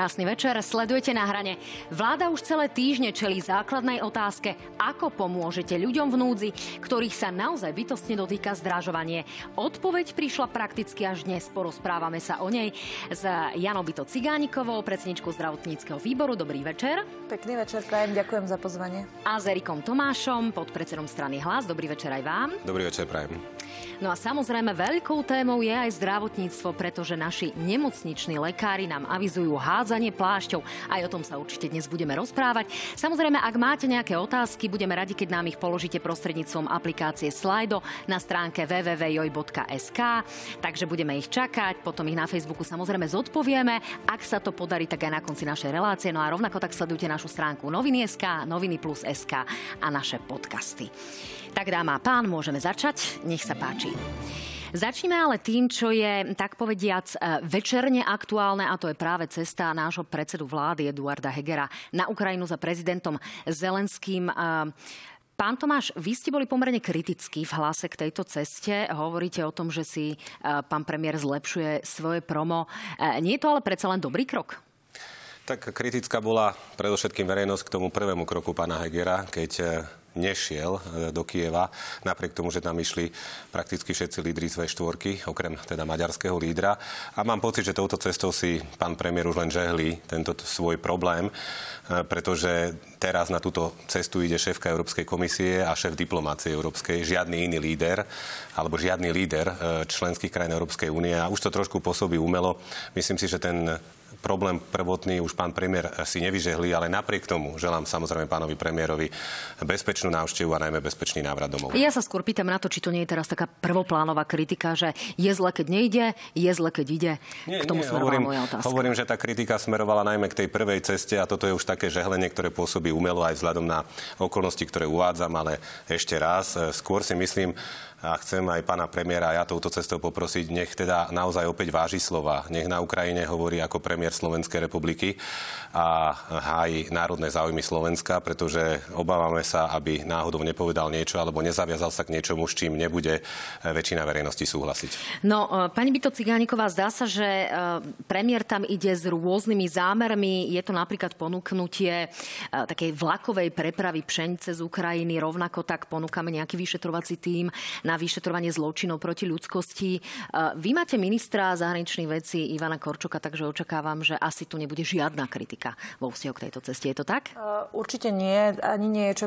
Krásny večer, sledujete na hrane. Vláda už celé týždne čelí základnej otázke, ako pomôžete ľuďom v núdzi, ktorých sa naozaj bytostne dotýka zdražovanie. Odpoveď prišla prakticky až dnes. Porozprávame sa o nej s Janou Bito Cigánikovou, predsedničkou zdravotníckého výboru. Dobrý večer. Pekný večer, prajem, ďakujem za pozvanie. A s Erikom Tomášom, podpredsedom strany Hlas. Dobrý večer aj vám. Dobrý večer, prajem. No a samozrejme veľkou témou je aj zdravotníctvo, pretože naši nemocniční lekári nám avizujú hádzanie plášťov. Aj o tom sa určite dnes budeme rozprávať. Samozrejme, ak máte nejaké otázky, budeme radi, keď nám ich položíte prostredníctvom aplikácie Slido na stránke www.joj.sk. Takže budeme ich čakať, potom ich na Facebooku samozrejme zodpovieme. Ak sa to podarí, tak aj na konci našej relácie. No a rovnako tak sledujte našu stránku noviny.sk, noviny plus SK a naše podcasty. Tak dáma a pán, môžeme začať. Nech sa páči. Začneme ale tým, čo je, tak povediac, e, večerne aktuálne a to je práve cesta nášho predsedu vlády Eduarda Hegera na Ukrajinu za prezidentom Zelenským. E, pán Tomáš, vy ste boli pomerne kritickí v hlase k tejto ceste. Hovoríte o tom, že si e, pán premiér zlepšuje svoje promo. Nie je to ale predsa len dobrý krok? Tak kritická bola predovšetkým verejnosť k tomu prvému kroku pána Hegera, keď nešiel e, do Kieva, napriek tomu, že tam išli prakticky všetci lídri z V4, okrem teda maďarského lídra. A mám pocit, že touto cestou si pán premiér už len žehlí tento svoj problém, e, pretože teraz na túto cestu ide šéfka Európskej komisie a šéf diplomácie Európskej, žiadny iný líder, alebo žiadny líder e, členských krajín Európskej únie. A už to trošku pôsobí umelo. Myslím si, že ten problém prvotný už pán premiér si nevyžehli, ale napriek tomu želám samozrejme pánovi premiérovi bezpečnú návštevu a najmä bezpečný návrat domov. Ja sa skôr pýtam na to, či to nie je teraz taká prvoplánová kritika, že je zle, keď nejde, je zle, keď ide. Nie, K tomu nie, hovorím, moja otázka. Hovorím, že tá kritika smerovala najmä k tej prvej ceste a toto je už také žehlenie, ktoré pôsobí umelo aj vzhľadom na okolnosti, ktoré uvádzam, ale ešte raz, skôr si myslím, a chcem aj pána premiéra ja touto cestou poprosiť, nech teda naozaj opäť váži slova. Nech na Ukrajine hovorí ako premiér Slovenskej republiky a hájí národné záujmy Slovenska, pretože obávame sa, aby náhodou nepovedal niečo alebo nezaviazal sa k niečomu, s čím nebude väčšina verejnosti súhlasiť. No, e, pani Bito Cigániková, zdá sa, že e, premiér tam ide s rôznymi zámermi. Je to napríklad ponúknutie takej vlakovej prepravy pšenice z Ukrajiny. Rovnako tak ponúkame nejaký vyšetrovací tým na vyšetrovanie zločinov proti ľudskosti. Vy máte ministra zahraničných vecí Ivana Korčoka, takže očakávam, že asi tu nebude žiadna kritika vo vzťahu k tejto ceste. Je to tak? E, určite nie. Ani nie je čo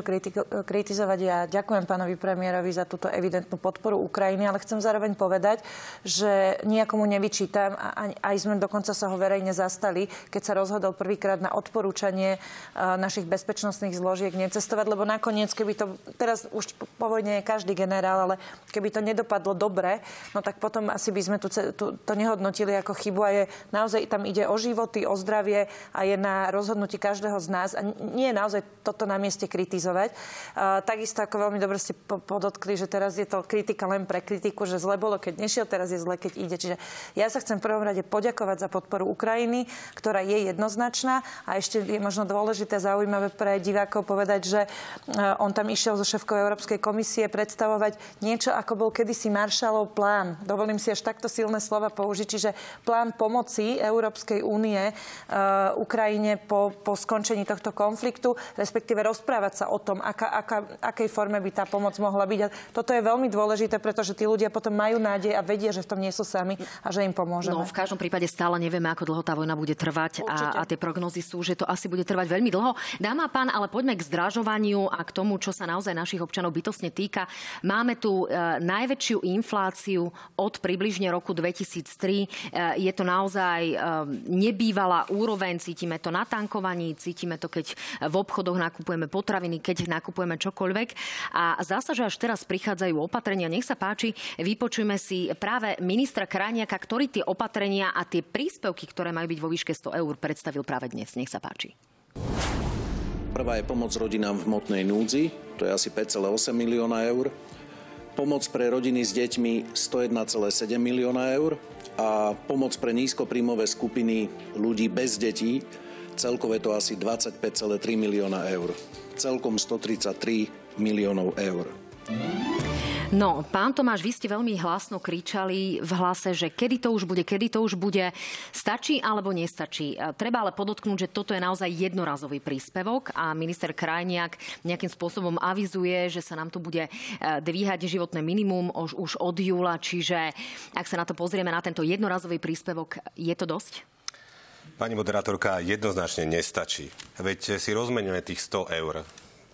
kritizovať. Ja ďakujem pánovi premiérovi za túto evidentnú podporu Ukrajiny, ale chcem zároveň povedať, že nijakomu nevyčítam a aj sme dokonca sa ho verejne zastali, keď sa rozhodol prvýkrát na odporúčanie e, našich bezpečnostných zložiek necestovať, lebo nakoniec, keby to teraz už po vojne je každý generál, ale keby to nedopadlo dobre, no tak potom asi by sme tu, tu, to nehodnotili ako chybu a je naozaj tam ide o životy, o zdravie a je na rozhodnutí každého z nás a nie je naozaj toto na mieste kritizovať. Takisto ako veľmi dobre ste podotkli, že teraz je to kritika len pre kritiku, že zle bolo, keď nešiel, teraz je zle, keď ide. Čiže ja sa chcem v prvom rade poďakovať za podporu Ukrajiny, ktorá je jednoznačná a ešte je možno dôležité zaujímavé pre divákov povedať, že uh, on tam išiel zo šéfkou Európskej komisie predstavovať niečo, ako bol kedysi Maršalov plán. Dovolím si až takto silné slova použiť, čiže plán pomoci Európskej únie uh, Ukrajine po, po skončení tohto konfliktu, respektíve rozprávať sa o tom, aká, aká, akej forme by tá pomoc mohla byť. A toto je veľmi dôležité, pretože tí ľudia potom majú nádej a vedia, že v tom nie sú sami a že im pomôžeme. No, v každom prípade stále nevieme, ako dlho tá vojna bude trvať a, a tie prognozy sú, že to asi bude trvať veľmi dlho. Dáma pán, ale poďme k zdražovaniu a k tomu, čo sa naozaj našich občanov bytostne týka. Máme tu E, najväčšiu infláciu od približne roku 2003. E, je to naozaj e, nebývalá úroveň, cítime to na tankovaní, cítime to, keď v obchodoch nakupujeme potraviny, keď nakupujeme čokoľvek. A zdá sa, že až teraz prichádzajú opatrenia. Nech sa páči, vypočujme si práve ministra Krajniaka, ktorý tie opatrenia a tie príspevky, ktoré majú byť vo výške 100 eur, predstavil práve dnes. Nech sa páči. Prvá je pomoc rodinám v hmotnej núdzi, to je asi 5,8 milióna eur pomoc pre rodiny s deťmi 101,7 milióna eur a pomoc pre nízkopríjmové skupiny ľudí bez detí celkové to asi 25,3 milióna eur. Celkom 133 miliónov eur. No, pán Tomáš, vy ste veľmi hlasno kričali v hlase, že kedy to už bude, kedy to už bude. Stačí alebo nestačí? Treba ale podotknúť, že toto je naozaj jednorazový príspevok a minister Krajniak nejakým spôsobom avizuje, že sa nám tu bude e, dvíhať životné minimum už od júla, čiže ak sa na to pozrieme na tento jednorazový príspevok, je to dosť? Pani moderátorka, jednoznačne nestačí. Veď si rozmenujeme tých 100 eur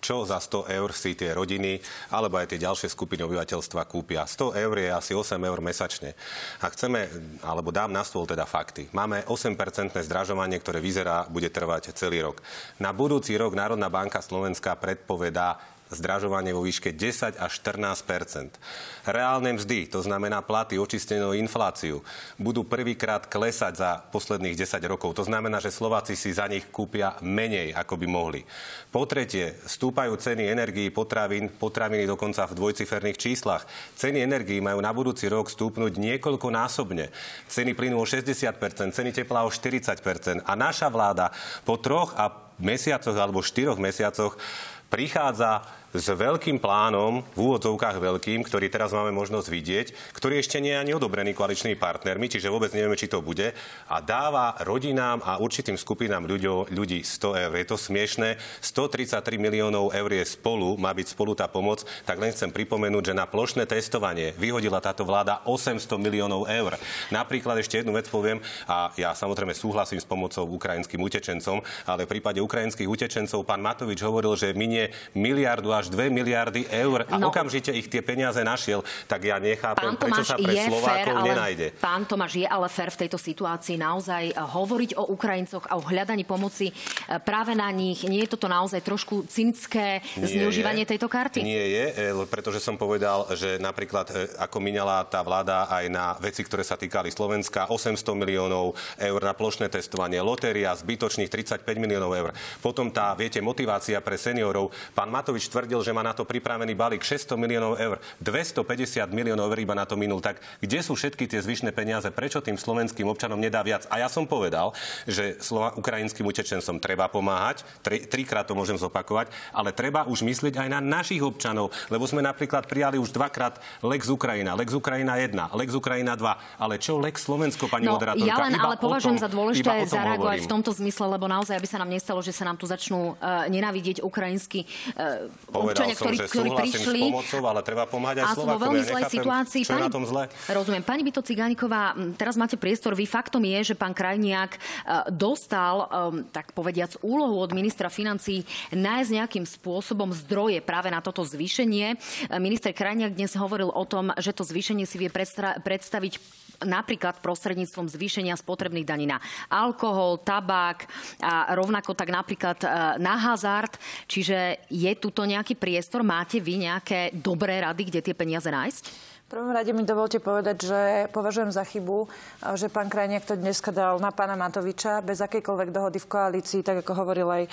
čo za 100 eur si tie rodiny alebo aj tie ďalšie skupiny obyvateľstva kúpia. 100 eur je asi 8 eur mesačne. A chceme, alebo dám na stôl teda fakty. Máme 8-percentné zdražovanie, ktoré vyzerá, bude trvať celý rok. Na budúci rok Národná banka Slovenska predpovedá zdražovanie vo výške 10 až 14% Reálne mzdy, to znamená platy očistenú infláciu, budú prvýkrát klesať za posledných 10 rokov. To znamená, že Slováci si za nich kúpia menej, ako by mohli. Po tretie, stúpajú ceny energií, potravín, potraviny dokonca v dvojciferných číslach. Ceny energií majú na budúci rok stúpnuť niekoľkonásobne. Ceny plynu o 60% ceny tepla o 40% A naša vláda po troch a mesiacoch alebo štyroch mesiacoch prichádza s veľkým plánom, v úvodzovkách veľkým, ktorý teraz máme možnosť vidieť, ktorý ešte nie je ani odobrený koaličnými partnermi, čiže vôbec nevieme, či to bude, a dáva rodinám a určitým skupinám ľuďo, ľudí 100 eur. Je to smiešné. 133 miliónov eur je spolu, má byť spolu tá pomoc, tak len chcem pripomenúť, že na plošné testovanie vyhodila táto vláda 800 miliónov eur. Napríklad ešte jednu vec poviem, a ja samozrejme súhlasím s pomocou ukrajinským utečencom, ale v prípade ukrajinských utečencov pán Matovič hovoril, že minie miliardu 2 miliardy eur a no. okamžite ich tie peniaze našiel, tak ja nechápem, prečo sa pre Slovákov fair, nenájde. Pán Tomáš, je ale fér v tejto situácii naozaj eh, hovoriť o Ukrajincoch a o hľadaní pomoci eh, práve na nich. Nie je toto naozaj trošku cynické zneužívanie tejto karty? Nie je, eh, pretože som povedal, že napríklad ako minala tá vláda aj na veci, ktoré sa týkali Slovenska, 800 miliónov eur na plošné testovanie, lotéria, zbytočných 35 miliónov eur. Potom tá, viete, motivácia pre seniorov. Pán Matovič tvrdí, tvrdil, že má na to pripravený balík 600 miliónov eur. 250 miliónov eur iba na to minul. Tak kde sú všetky tie zvyšné peniaze? Prečo tým slovenským občanom nedá viac? A ja som povedal, že slova ukrajinským utečencom treba pomáhať. Tri, trikrát to môžem zopakovať, ale treba už myslieť aj na našich občanov, lebo sme napríklad prijali už dvakrát Lex Ukrajina, Lex Ukrajina 1, Lex Ukrajina 2. Ale čo Lex Slovensko, pani no, moderátorka? Ja len iba ale považujem za dôležité zareagovať v tomto zmysle, lebo naozaj, aby sa nám nestalo, že sa nám tu začnú uh, nenávidieť ukrajinskí uh, občania, ktorí, som, ktorí prišli. Pomocou, ale treba pomáhať aj a sú vo veľmi zlej situácii. Čo pani, na tom zle? Rozumiem. Pani Bito Cigániková, teraz máte priestor. Vy faktom je, že pán Krajniak e, dostal, e, tak povediac, úlohu od ministra financí nájsť nejakým spôsobom zdroje práve na toto zvýšenie. E, minister Krajniak dnes hovoril o tom, že to zvýšenie si vie predstaviť napríklad prostredníctvom zvýšenia spotrebných daní na alkohol, tabák a rovnako tak napríklad na hazard. Čiže je tuto nejaký priestor? Máte vy nejaké dobré rady, kde tie peniaze nájsť? Prvom rade mi dovolte povedať, že považujem za chybu, že pán Krajniak to dneska dal na pána Matoviča bez akejkoľvek dohody v koalícii, tak ako hovoril aj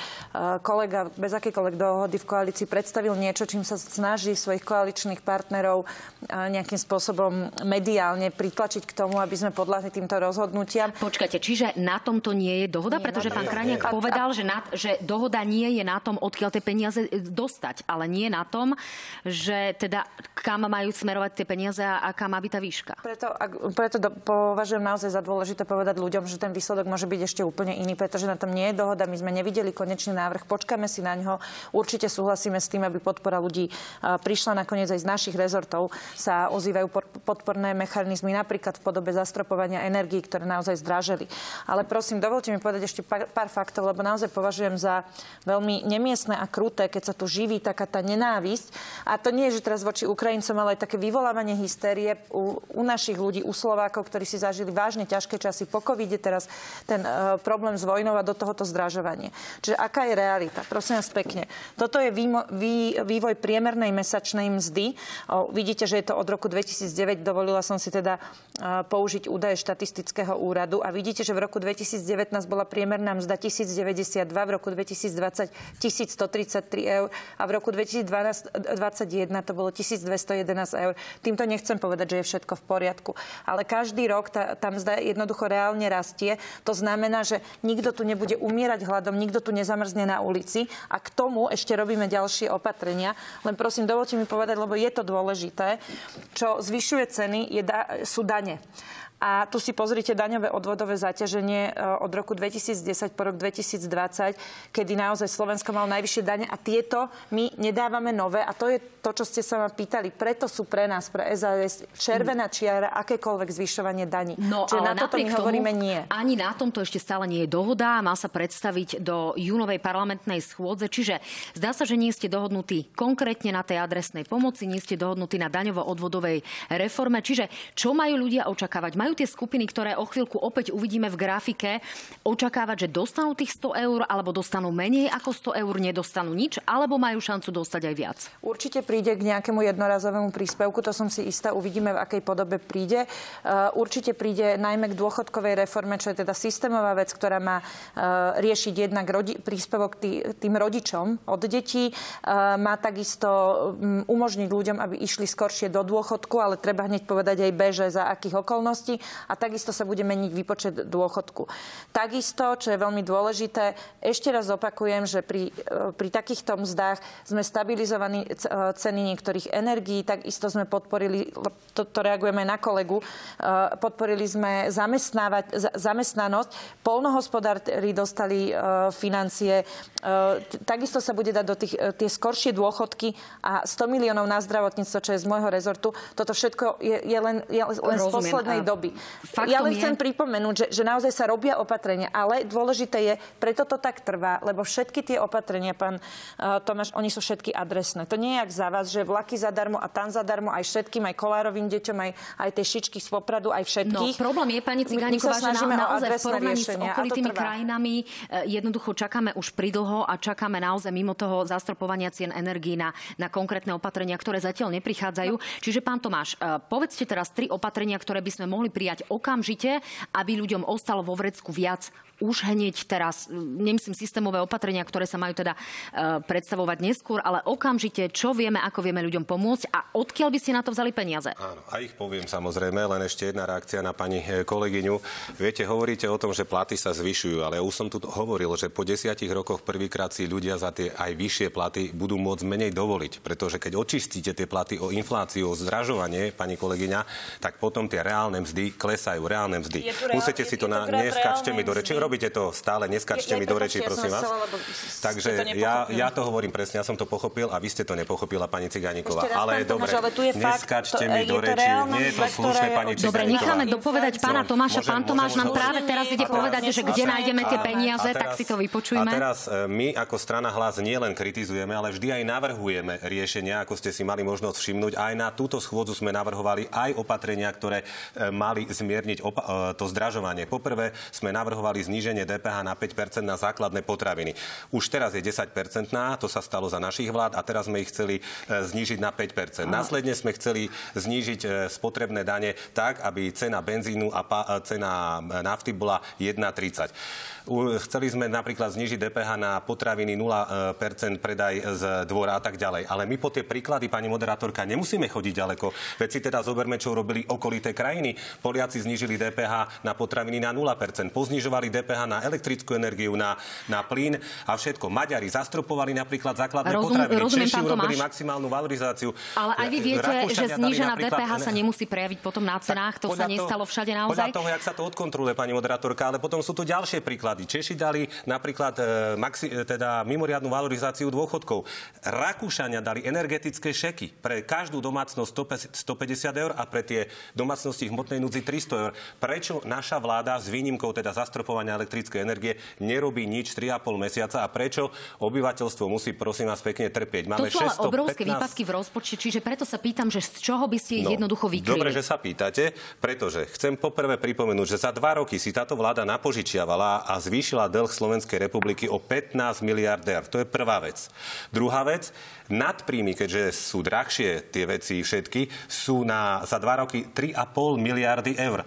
kolega, bez akejkoľvek dohody v koalícii predstavil niečo, čím sa snaží svojich koaličných partnerov nejakým spôsobom mediálne pritlačiť k tomu, aby sme podľahli týmto rozhodnutiam. Počkajte, čiže na tomto nie je dohoda? Nie, Pretože pán Krajniak povedal, že, na, že dohoda nie je na tom, odkiaľ tie peniaze dostať, ale nie na tom, že teda kam majú smerovať tie peniaze peniaze a aká má byť tá výška. Preto, ak, preto do, považujem naozaj za dôležité povedať ľuďom, že ten výsledok môže byť ešte úplne iný, pretože na tom nie je dohoda. My sme nevideli konečný návrh, počkáme si na ňo. Určite súhlasíme s tým, aby podpora ľudí prišla nakoniec aj z našich rezortov. Sa ozývajú podporné mechanizmy, napríklad v podobe zastropovania energií, ktoré naozaj zdraželi. Ale prosím, dovolte mi povedať ešte pár, pár faktov, lebo naozaj považujem za veľmi nemiestne a kruté, keď sa tu živí taká tá nenávisť. A to nie je, že teraz voči Ukrajincom, ale aj také vyvolávanie hystérie u, u našich ľudí, u Slovákov, ktorí si zažili vážne ťažké časy po covide, teraz ten uh, problém s vojnou a do tohoto zdražovanie. Čiže aká je realita? Prosím vás pekne. Toto je výmo, vý, vývoj priemernej mesačnej mzdy. O, vidíte, že je to od roku 2009. Dovolila som si teda uh, použiť údaje štatistického úradu a vidíte, že v roku 2019 bola priemerná mzda 1092, v roku 2020 1133 eur a v roku 2021 to bolo 1211 eur. Týmto nechcem povedať, že je všetko v poriadku, ale každý rok tá, tá mzda jednoducho reálne rastie. To znamená, že nikto tu nebude umierať hladom, nikto tu nezamrzne na ulici a k tomu ešte robíme ďalšie opatrenia. Len prosím, dovolte mi povedať, lebo je to dôležité, čo zvyšuje ceny, je sú dane. A tu si pozrite daňové odvodové zaťaženie e, od roku 2010 po rok 2020, kedy naozaj Slovensko malo najvyššie dane a tieto my nedávame nové a to je to, čo ste sa ma pýtali. Preto sú pre nás, pre SAS, červená čiara akékoľvek zvyšovanie daní. No, Čiže na toto my tomu, hovoríme nie. Ani na tomto ešte stále nie je dohoda. Má sa predstaviť do júnovej parlamentnej schôdze. Čiže zdá sa, že nie ste dohodnutí konkrétne na tej adresnej pomoci, nie ste dohodnutí na daňovo-odvodovej reforme. Čiže čo majú ľudia očakávať? Majú tie skupiny, ktoré o chvíľku opäť uvidíme v grafike, očakávať, že dostanú tých 100 eur, alebo dostanú menej ako 100 eur, nedostanú nič, alebo majú šancu dostať aj viac? Určite príde k nejakému jednorazovému príspevku, to som si istá, uvidíme, v akej podobe príde. Uh, určite príde najmä k dôchodkovej reforme, čo je teda systémová vec, ktorá má uh, riešiť jednak rodi- príspevok tý, tým rodičom od detí. Uh, má takisto um, umožniť ľuďom, aby išli skoršie do dôchodku, ale treba hneď povedať aj beže za akých okolností a takisto sa bude meniť výpočet dôchodku. Takisto, čo je veľmi dôležité, ešte raz opakujem, že pri, e, pri takýchto mzdách sme stabilizovaní e, ceny niektorých energií, takisto sme podporili, to, to reagujeme na kolegu, e, podporili sme zamestnanosť, polnohospodári dostali financie, takisto sa bude dať do tých, tie skoršie dôchodky a 100 miliónov na zdravotníctvo, čo je z môjho rezortu. Toto všetko je, je len, je len z poslednej doby. Faktom ja len je... chcem pripomenúť, že, že naozaj sa robia opatrenia, ale dôležité je, preto to tak trvá, lebo všetky tie opatrenia, pán uh, Tomáš, oni sú všetky adresné. To nie je jak za vás, že vlaky zadarmo a tam zadarmo aj všetkým, aj kolárovým deťom, aj, aj tie šičky z Popradu, aj všetkých. No, problém je, pani Cigániková, že na, naozaj v porovnaní s okolitými krajinami e, jednoducho čakáme už pridlho a čakáme naozaj mimo toho zastropovania cien energií na, na konkrétne opatrenia, ktoré zatiaľ neprichádzajú. No. Čiže pán Tomáš, e, povedzte teraz tri opatrenia, ktoré by sme mohli prijať okamžite, aby ľuďom ostalo vo vrecku viac už hneď teraz, nemyslím systémové opatrenia, ktoré sa majú teda e, predstavovať neskôr, ale okamžite, čo vieme, ako vieme ľuďom pomôcť a odkiaľ by ste na to vzali peniaze? Áno, a ich poviem samozrejme, len ešte jedna reakcia na pani e, kolegyňu. Viete, hovoríte o tom, že platy sa zvyšujú, ale už som tu hovoril, že po desiatich rokoch prvýkrát si ľudia za tie aj vyššie platy budú môcť menej dovoliť, pretože keď očistíte tie platy o infláciu, o zdražovanie, pani kolegyňa, tak potom tie reálne mzdy klesajú, reálne mzdy. Musíte si to, na, neskačte mi do reči robíte to stále, neskačte mi do rečí, prosím vás. Takže ja, ja to hovorím presne, ja som to pochopil a vy ste to nepochopila, pani Ciganíková. Ale dobre, neskačte mi do rečí. Nie je to slušné, pani Ciganíková. Dobre, necháme dopovedať pána Tomáša. Pán Tomáš nám práve teraz ide povedať, že kde nájdeme tie peniaze, tak si to vypočujme. A teraz e, my ako strana hlas nielen kritizujeme, ale vždy aj navrhujeme riešenia, ako ste si mali možnosť všimnúť. Aj na túto schôdzu sme navrhovali aj opatrenia, ktoré e, mali zmierniť e, to zdražovanie. Poprvé sme navrhovali znižiť zníženie DPH na 5% na základné potraviny. Už teraz je 10%, to sa stalo za našich vlád a teraz sme ich chceli e, znížiť na 5%. Následne sme chceli znížiť e, spotrebné dane tak, aby cena benzínu a e, cena nafty bola 1,30. Chceli sme napríklad znižiť DPH na potraviny 0% predaj z dvora a tak ďalej. Ale my po tie príklady, pani moderátorka, nemusíme chodiť ďaleko. Veď si teda zoberme, čo robili okolité krajiny. Poliaci znižili DPH na potraviny na 0%. Poznižovali DPH na elektrickú energiu, na, na plyn a všetko. Maďari zastropovali napríklad základné Rozum, potraviny. Rozumiem, Češi urobili maximálnu valorizáciu. Ale aj vy viete, Rakúšania že znížená DPH sa nemusí prejaviť potom na cenách. To sa nestalo všade naozaj. Podľa toho, jak sa to odkontroluje, pani moderátorka, ale potom sú tu ďalšie príklady príklady. Češi dali napríklad e, maxi, e, teda mimoriadnu valorizáciu dôchodkov. Rakúšania dali energetické šeky pre každú domácnosť 150 eur a pre tie domácnosti v hmotnej núdzi 300 eur. Prečo naša vláda s výnimkou teda zastropovania elektrickej energie nerobí nič 3,5 mesiaca a prečo obyvateľstvo musí prosím vás pekne trpieť? Máme to sú 615... obrovské výpadky v rozpočte, čiže preto sa pýtam, že z čoho by ste ich no, jednoducho vykryli? Dobre, že sa pýtate, pretože chcem poprvé pripomenúť, že za dva roky si táto vláda napožičiavala a zvýšila dlh Slovenskej republiky o 15 miliard eur. To je prvá vec. Druhá vec, nadpríjmy, keďže sú drahšie tie veci všetky, sú na, za dva roky 3,5 miliardy eur.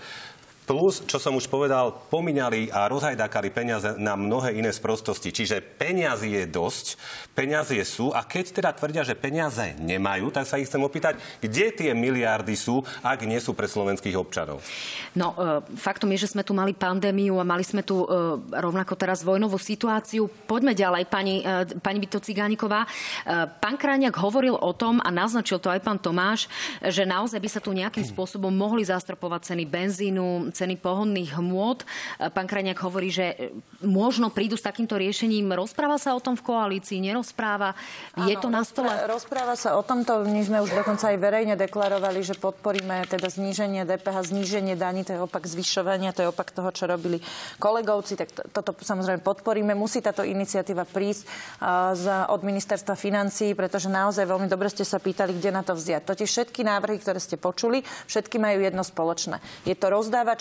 Plus, čo som už povedal, pominali a rozhajdákali peniaze na mnohé iné sprostosti. Čiže peniazy je dosť, peniaze sú a keď teda tvrdia, že peniaze nemajú, tak sa ich chcem opýtať, kde tie miliardy sú, ak nie sú pre slovenských občanov. No, e, faktom je, že sme tu mali pandémiu a mali sme tu e, rovnako teraz vojnovú situáciu. Poďme ďalej, pani, e, pani Bito Cigániková. Pán Kráňak hovoril o tom a naznačil to aj pán Tomáš, že naozaj by sa tu nejakým spôsobom mohli zastropovať ceny benzínu, ceny pohonných hmôt. Pán Krajňák hovorí, že možno prídu s takýmto riešením. Rozpráva sa o tom v koalícii, nerozpráva? Je to na stole? Rozpráva sa o tomto. My sme už dokonca aj verejne deklarovali, že podporíme teda zníženie DPH, zníženie daní, to je opak zvyšovania, to je opak toho, čo robili kolegovci. Tak to, toto samozrejme podporíme. Musí táto iniciatíva prísť z, od ministerstva financí, pretože naozaj veľmi dobre ste sa pýtali, kde na to vziať. Totiž všetky návrhy, ktoré ste počuli, všetky majú jedno spoločné. Je to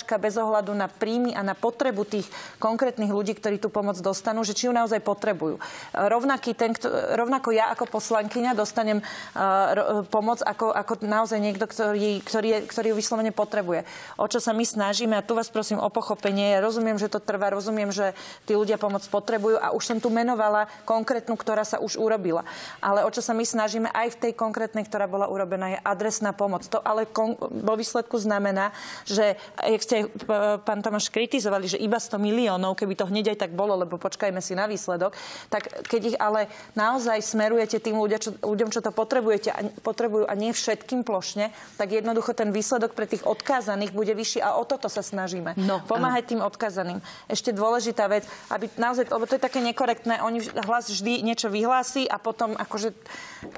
rozdávačka bez ohľadu na príjmy a na potrebu tých konkrétnych ľudí, ktorí tú pomoc dostanú, že či ju naozaj potrebujú. Rovnaký ten, rovnako ja ako poslankyňa dostanem uh, pomoc ako, ako naozaj niekto, ktorý, ktorý, je, ktorý ju vyslovene potrebuje. O čo sa my snažíme, a tu vás prosím o pochopenie, ja rozumiem, že to trvá, rozumiem, že tí ľudia pomoc potrebujú a už som tu menovala konkrétnu, ktorá sa už urobila. Ale o čo sa my snažíme aj v tej konkrétnej, ktorá bola urobená, je adresná pomoc. To ale kon- vo výsledku znamená, že, ste, pán Tomáš, kritizovali, že iba 100 miliónov, keby to hneď aj tak bolo, lebo počkajme si na výsledok, tak keď ich ale naozaj smerujete tým ľudia, čo, ľuďom, čo to potrebujete a, potrebujú a nie všetkým plošne, tak jednoducho ten výsledok pre tých odkázaných bude vyšší a o toto sa snažíme. No, Pomáhať tým odkázaným. Ešte dôležitá vec, aby naozaj, lebo to je také nekorektné, oni hlas vždy niečo vyhlási a potom akože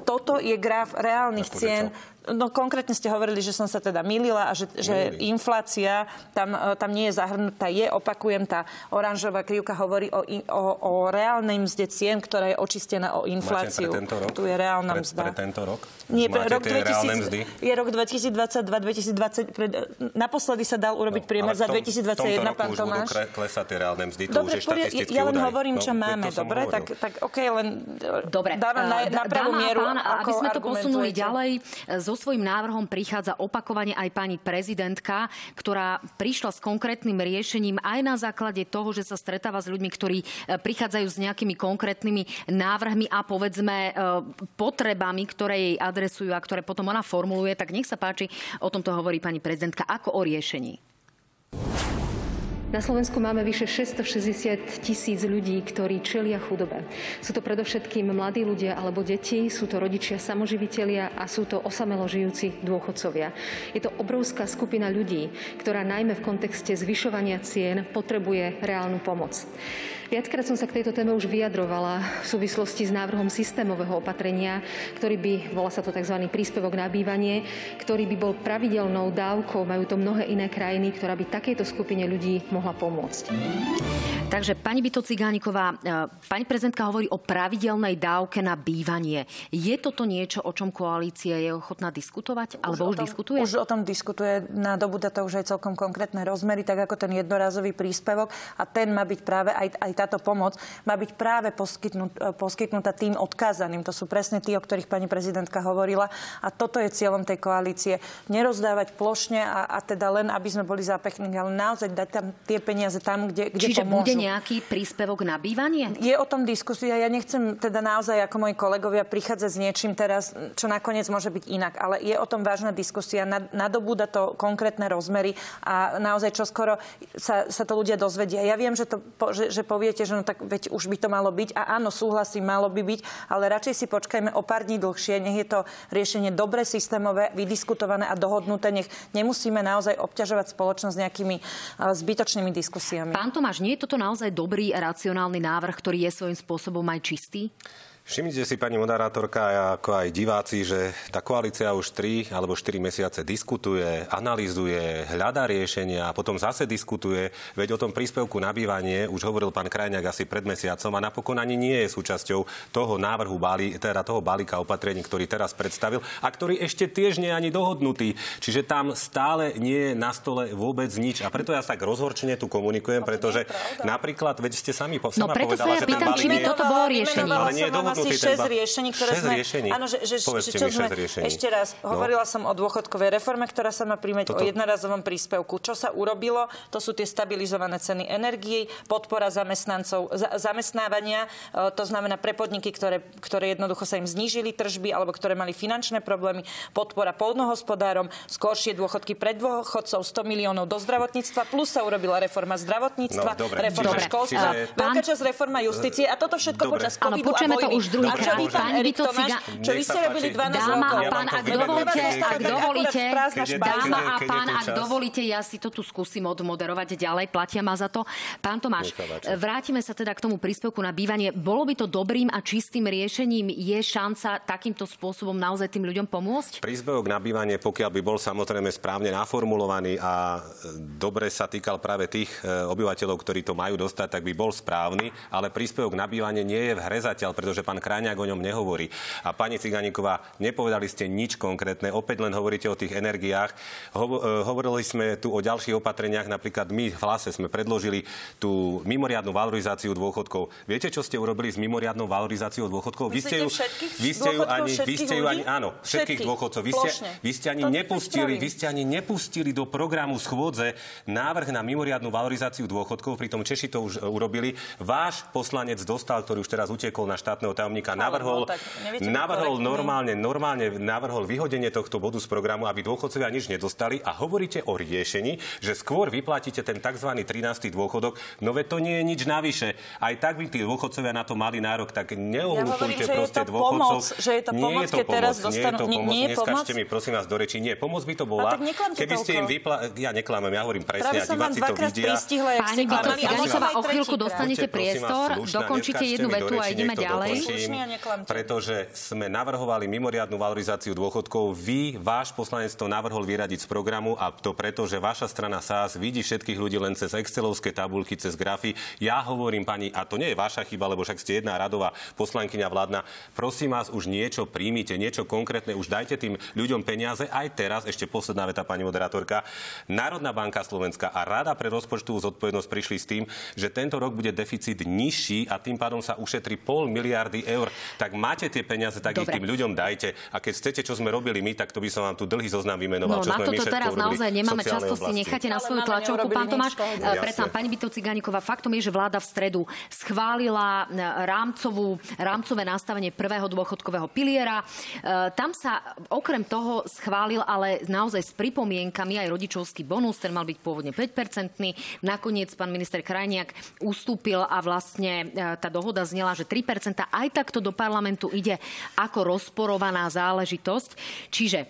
toto je graf reálnych cien. Čo? No konkrétne ste hovorili, že som sa teda milila a že, že inflácia tam, e, tam nie je zahrnutá. Je, opakujem, tá oranžová krivka hovorí o, o, o reálnej mzde cien, ktorá je očistená o infláciu. Máte pre tento rok? Tu je reálna pre, mzda. Pre tento rok? Nie, pre rok 2000, je rok 2022, 2020. Pred, naposledy sa dal urobiť no, priemer za 2021, pán Tomáš. Budú klesať tie reálne mzdy, to dobre, už je štatistický Ja len hovorím, čo no, máme, dobre? Tak, tak OK, len dobre. dávam na, na pravú mieru, pán, aby sme to posunuli ďalej, zo so svojím návrhom prichádza opakovane aj pani prezidentka, ktorá prišla s konkrétnym riešením aj na základe toho, že sa stretáva s ľuďmi, ktorí e, prichádzajú s nejakými konkrétnymi návrhmi a povedzme e, potrebami, ktoré jej adresujú a ktoré potom ona formuluje. Tak nech sa páči, o tomto hovorí pani prezidentka, ako o riešení. Na Slovensku máme vyše 660 tisíc ľudí, ktorí čelia chudobe. Sú to predovšetkým mladí ľudia alebo deti, sú to rodičia samoživitelia a sú to osamelo žijúci dôchodcovia. Je to obrovská skupina ľudí, ktorá najmä v kontexte zvyšovania cien potrebuje reálnu pomoc. Viackrát som sa k tejto téme už vyjadrovala v súvislosti s návrhom systémového opatrenia, ktorý by, volá sa to tzv. príspevok na bývanie, ktorý by bol pravidelnou dávkou, majú to mnohé iné krajiny, ktorá by takejto skupine ľudí mohla pomôcť. Takže pani Bito Cigániková, e, pani prezidentka hovorí o pravidelnej dávke na bývanie. Je toto niečo, o čom koalícia je ochotná diskutovať? Už alebo už tom, diskutuje? Už o tom diskutuje. Na dobu to už aj celkom konkrétne rozmery, tak ako ten jednorazový príspevok. A ten má byť práve aj, aj táto pomoc má byť práve poskytnutá, poskytnutá tým odkázaným. To sú presne tí, o ktorých pani prezidentka hovorila. A toto je cieľom tej koalície. Nerozdávať plošne a, a teda len, aby sme boli zápechní, ale naozaj dať tam tie peniaze tam, kde, kde Čiže pomôžu. bude nejaký príspevok na bývanie? Je o tom diskusia. Ja nechcem teda naozaj ako moji kolegovia prichádzať s niečím teraz, čo nakoniec môže byť inak. Ale je o tom vážna diskusia. Nadobúda to konkrétne rozmery a naozaj čoskoro sa, sa to ľudia dozvedia. Ja viem, že, to, že, že povie poviete, že no tak veď už by to malo byť. A áno, súhlasím, malo by byť, ale radšej si počkajme o pár dní dlhšie. Nech je to riešenie dobre, systémové, vydiskutované a dohodnuté. Nech nemusíme naozaj obťažovať spoločnosť nejakými zbytočnými diskusiami. Pán Tomáš, nie je toto naozaj dobrý racionálny návrh, ktorý je svojím spôsobom aj čistý? Všimnite si, pani moderátorka, ako aj diváci, že tá koalícia už 3 alebo 4 mesiace diskutuje, analýzuje, hľadá riešenia a potom zase diskutuje. Veď o tom príspevku na bývanie už hovoril pán Krajňák asi pred mesiacom a napokon ani nie je súčasťou toho návrhu balí, teda toho balíka opatrení, ktorý teraz predstavil a ktorý ešte tiež nie je ani dohodnutý. Čiže tam stále nie je na stole vôbec nič. A preto ja tak rozhorčene tu komunikujem, pretože napríklad, veď ste sami no, preto povedala, sa ja pýtam, či by toto bolo riešenie. Ale nie je si 6 riešení, ktoré 6 sme... riešení? Áno, že, že, Povedzte že čo sme, 6 riešení. Ešte raz, No. hovorila som o dôchodkovej reforme, ktorá sa má príjmať Toto- o jednorazovom príspevku. Čo sa urobilo? To sú tie stabilizované ceny energií, podpora zamestnancov, za, zamestnávania, e, to znamená pre podniky, ktoré, ktoré jednoducho sa im znížili tržby alebo ktoré mali finančné problémy, podpora polnohospodárom, skoršie dôchodky pre dôchodcov, 100 miliónov do zdravotníctva, plus sa urobila reforma zdravotníctva, No, dobre. reforma Čiže- školstva, čiže- veľká časť reforma justície a toto všetko Dobre. počas Áno, covidu počujeme a to vojny. Už druhýkrát. A čo vy, pán Pani Erik Tomáš, čo vy ste robili páči. 12 Dáma rokov? a Ja vám pán, ak dovolíte, ak dovolíte, dáma a pán, tu ak dovolíte, ja si to tu skúsim odmoderovať ďalej, platia ma za to. Pán Tomáš, vrátime sa teda k tomu príspevku na bývanie. Bolo by to dobrým a čistým riešením? Je šanca takýmto spôsobom naozaj tým ľuďom pomôcť? Príspevok na bývanie, pokiaľ by bol samozrejme správne naformulovaný a e, dobre sa týkal práve tých e, obyvateľov, ktorí to majú dostať, tak by bol správny, ale príspevok na bývanie nie je v hre zatiaľ, pretože pán Kráňák o ňom nehovorí. A pani Ciganíková, nepovedali ste nič konkrétne, opäť len hovoríte o tých energiách. E, hovorili sme tu o ďalších opatreniach, napríklad my v hlase sme predložili tú mimoriadnu valorizáciu dôchodkov. Viete, čo ste urobili s mimoriadnou valorizáciou dôchodkov? Vy ste ju, vy ste ju ani, vy ste ju ani, áno, všetkých Všetkých, dôchodcov. Vy ste, vy ste ani nepustili, vy ste ani nepustili do programu schôdze návrh na mimoriadnu valorizáciu dôchodkov, pritom Češi to už e, urobili. Váš poslanec dostal, ktorý už teraz utekol na štátneho tajomníka, navrhol, no navrhol normálne, normálne navrhol vyhodenie tohto bodu z programu, aby dôchodcovia nič nedostali a hovoríte o riešení, že skôr vyplatíte ten tzv. 13. dôchodok. No veď to nie je nič navyše. Aj tak by tí dôchodcovia na to mali nárok, tak že je proste to dôchodcov. pomoc, že je to nie pomoc, je to keď teraz pomoc, nie je to nie- pomoc. nie je Neskačte pomoc? mi prosím vás do rečí. Nie, pomoc by to bola. Neklamte Keby ste im vypla... Ja neklamem, ja hovorím presne Práve a diváci to vidia. pristihla, jak Pani aj o chvíľku dostanete priestor, dokončite jednu vetu a ideme ďalej. Neklamte. Pretože sme navrhovali mimoriadnu valorizáciu dôchodkov. Vy, váš poslanec to navrhol vyradiť z programu a to preto, že vaša strana SAS vidí všetkých ľudí len cez excelovské tabulky, cez grafy. Ja hovorím pani, a to nie je vaša chyba, lebo však ste jedna radová poslankyňa vládna. Prosím vás, už niečo príjmite, niečo konkrétne, už dajte tým ľuďom peniaze. Aj teraz, ešte posledná veta, pani moderátorka. Národná banka Slovenska a Rada pre rozpočtovú zodpovednosť prišli s tým, že tento rok bude deficit nižší a tým pádom sa ušetrí pol miliardy eur. Tak máte tie peniaze, tak ich Dobre. tým ľuďom dajte. A keď chcete, čo sme robili my, tak to by som vám tu dlhý zoznam vymenoval. No čo na sme toto teraz naozaj nemáme čas, sociálnej to si necháte na svoju tlačovku, pán Tomáš. Eh. Predsa, pani Bitou Cigániková, faktom je, že vláda v stredu schválila eh, rámcovú, rámcové nastavenie prvého dôchodkového piliera. Eh, Tam sa okrem toho schválil ale naozaj s pripomienkami aj rodičovský bonus, ten mal byť pôvodne 5-percentný. Nakoniec pán minister Krajniak ustúpil a vlastne tá dohoda znela, že 3%. Aj takto do parlamentu ide ako rozporovaná záležitosť. Čiže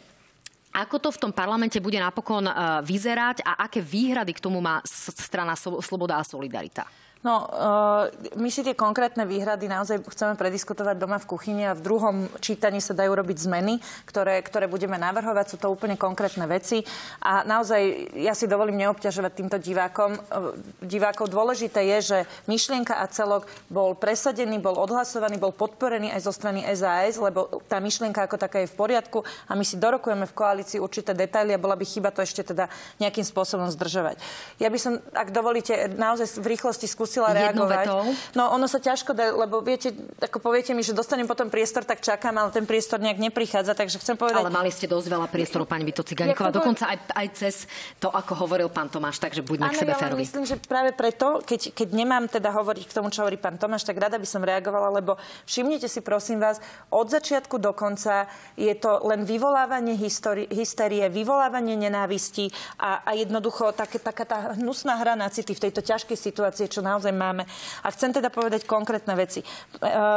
ako to v tom parlamente bude napokon eh, vyzerať a aké výhrady k tomu má strana Slo- Sloboda a Solidarita? No, uh, my si tie konkrétne výhrady naozaj chceme prediskutovať doma v kuchyni a v druhom čítaní sa dajú robiť zmeny, ktoré, ktoré budeme navrhovať. Sú to úplne konkrétne veci. A naozaj, ja si dovolím neobťažovať týmto divákom. Uh, divákov dôležité je, že myšlienka a celok bol presadený, bol odhlasovaný, bol podporený aj zo strany SAS, lebo tá myšlienka ako taká je v poriadku a my si dorokujeme v koalícii určité detaily a bola by chyba to ešte teda nejakým spôsobom zdržovať. Ja by som, ak dovolíte, naozaj v rýchlosti skúsila Jednou reagovať. vetou. No ono sa ťažko dá, lebo viete, ako poviete mi, že dostanem potom priestor, tak čakám, ale ten priestor nejak neprichádza, takže chcem povedať... Ale mali ste dosť veľa priestoru, pani Bito Ciganíková, dokonca aj, aj cez to, ako hovoril pán Tomáš, takže buďme k sebe ja férovi. myslím, že práve preto, keď, keď nemám teda hovoriť k tomu, čo hovorí pán Tomáš, tak rada by som reagovala, lebo všimnite si, prosím vás, od začiatku do konca je to len vyvolávanie histori- hysterie, vyvolávanie nenávisti a, a jednoducho také, taká tá hnusná hra na city v tejto ťažkej situácii, čo naozaj máme. A chcem teda povedať konkrétne veci. E,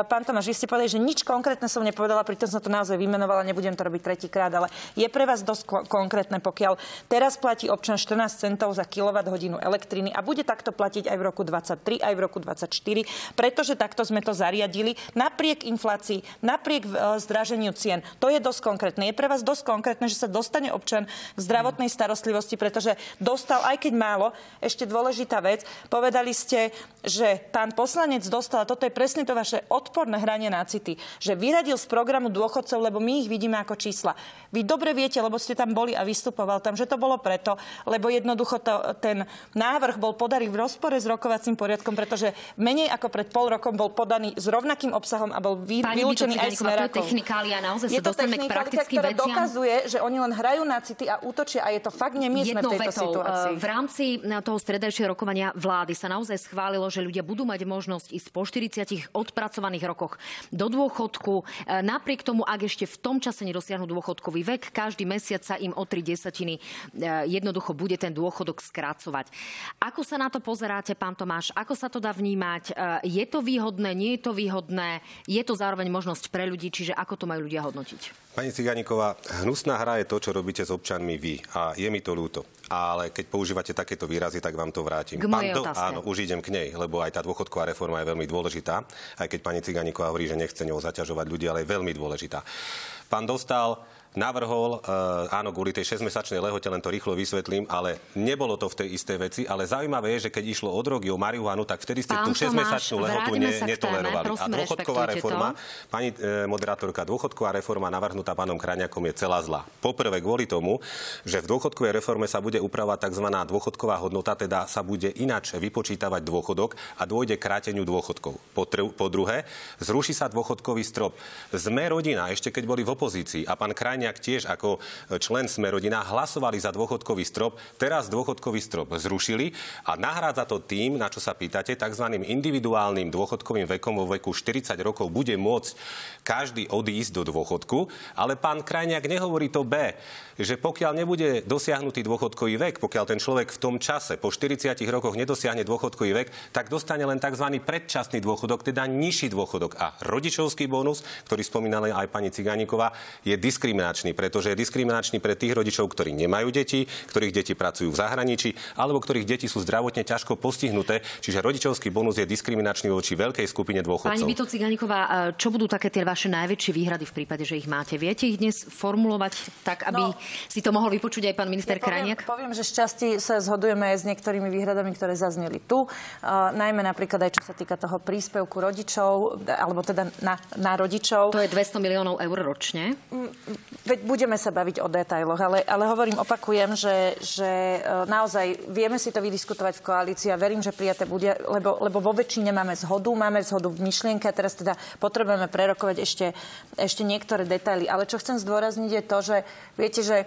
Pán Tomáš, vy ste povedali, že nič konkrétne som nepovedala, pritom som to naozaj vymenovala, nebudem to robiť tretíkrát, ale je pre vás dosť ko- konkrétne, pokiaľ teraz platí občan 14 centov za hodinu elektriny a bude takto platiť aj v roku 23, aj v roku 24, pretože takto sme to zariadili napriek inflácii, napriek e, zdraženiu cien. To je dosť konkrétne. Je pre vás dosť konkrétne, že sa dostane občan k zdravotnej starostlivosti, pretože dostal, aj keď málo, ešte dôležitá vec, povedali ste, že pán poslanec dostal, toto je presne to vaše odporné hranie na city, že vyradil z programu dôchodcov, lebo my ich vidíme ako čísla. Vy dobre viete, lebo ste tam boli a vystupoval tam, že to bolo preto, lebo jednoducho to, ten návrh bol podaný v rozpore s rokovacím poriadkom, pretože menej ako pred pol rokom bol podaný s rovnakým obsahom a bol vy, vylúčený aj smerákov. To je technikália, naozaj je sa dostaneme k praktickým veciam. dokazuje, že oni len hrajú na city a útočia a je to fakt nemiestne v tejto vetou, situácii. V rámci toho stredajšieho rokovania vlády sa naozaj schválilo, že ľudia budú mať možnosť ísť po 40 odpracovaných rokoch do dôchodku. E, napriek tomu, ak ešte v tom čase nedosiahnu dôchodkový vek, každý mesiac sa im o 3 desatiny e, jednoducho bude ten dôchodok skracovať. Ako sa na to pozeráte, pán Tomáš? Ako sa to dá vnímať? E, je to výhodné, nie je to výhodné? Je to zároveň možnosť pre ľudí, čiže ako to majú ľudia hodnotiť? Pani Ciganíková, hnusná hra je to, čo robíte s občanmi vy. A je mi to ľúto. Ale keď používate takéto výrazy, tak vám to vrátim. K mojej Pán, áno, už idem k nej, lebo aj tá dôchodková reforma je veľmi dôležitá. Aj keď pani Ciganíková hovorí, že nechce ňou zaťažovať ľudí, ale je veľmi dôležitá. Pán Dostal navrhol, uh, áno, kvôli tej 6-mesačnej lehote, len to rýchlo vysvetlím, ale nebolo to v tej istej veci, ale zaujímavé je, že keď išlo o drogy, o marihuanu, tak vtedy ste Pán tú 6-mesačnú lehotu ne, netolerovali. Prosím, a dôchodková reforma, to. pani e, moderátorka, dôchodková reforma navrhnutá pánom Kraňakom je celá zlá. Poprvé kvôli tomu, že v dôchodkovej reforme sa bude upravovať tzv. dôchodková hodnota, teda sa bude ináč vypočítavať dôchodok a dôjde k kráteniu dôchodkov. Po, tr- po druhé, zruší sa dôchodkový strop. Sme rodina, ešte keď boli v opozícii a pán Krajňák Kaliňák tiež ako člen Smerodina hlasovali za dôchodkový strop. Teraz dôchodkový strop zrušili a nahrádza to tým, na čo sa pýtate, tzv. individuálnym dôchodkovým vekom vo veku 40 rokov bude môcť každý odísť do dôchodku, ale pán Krajniak nehovorí to B, že pokiaľ nebude dosiahnutý dôchodkový vek, pokiaľ ten človek v tom čase po 40 rokoch nedosiahne dôchodkový vek, tak dostane len tzv. predčasný dôchodok, teda nižší dôchodok. A rodičovský bonus, ktorý spomínala aj pani Cigániková, je diskriminačný diskriminačný, pretože je diskriminačný pre tých rodičov, ktorí nemajú deti, ktorých deti pracujú v zahraničí, alebo ktorých deti sú zdravotne ťažko postihnuté. Čiže rodičovský bonus je diskriminačný voči veľkej skupine dôchodcov. Pani Vito Ciganíková, čo budú také tie vaše najväčšie výhrady v prípade, že ich máte? Viete ich dnes formulovať tak, aby no, si to mohol vypočuť aj pán minister ja poviem, Krajniak? Poviem, že šťastí sa zhodujeme aj s niektorými výhradami, ktoré zazneli tu. Uh, najmä napríklad aj čo sa týka toho príspevku rodičov, alebo teda na, na rodičov. To je 200 miliónov eur ročne. Veď budeme sa baviť o detailoch, ale, ale hovorím, opakujem, že, že e, naozaj vieme si to vydiskutovať v koalícii a verím, že prijaté bude, lebo, lebo vo väčšine máme zhodu, máme zhodu v myšlienke a teraz teda potrebujeme prerokovať ešte, ešte niektoré detaily. Ale čo chcem zdôrazniť je to, že viete, že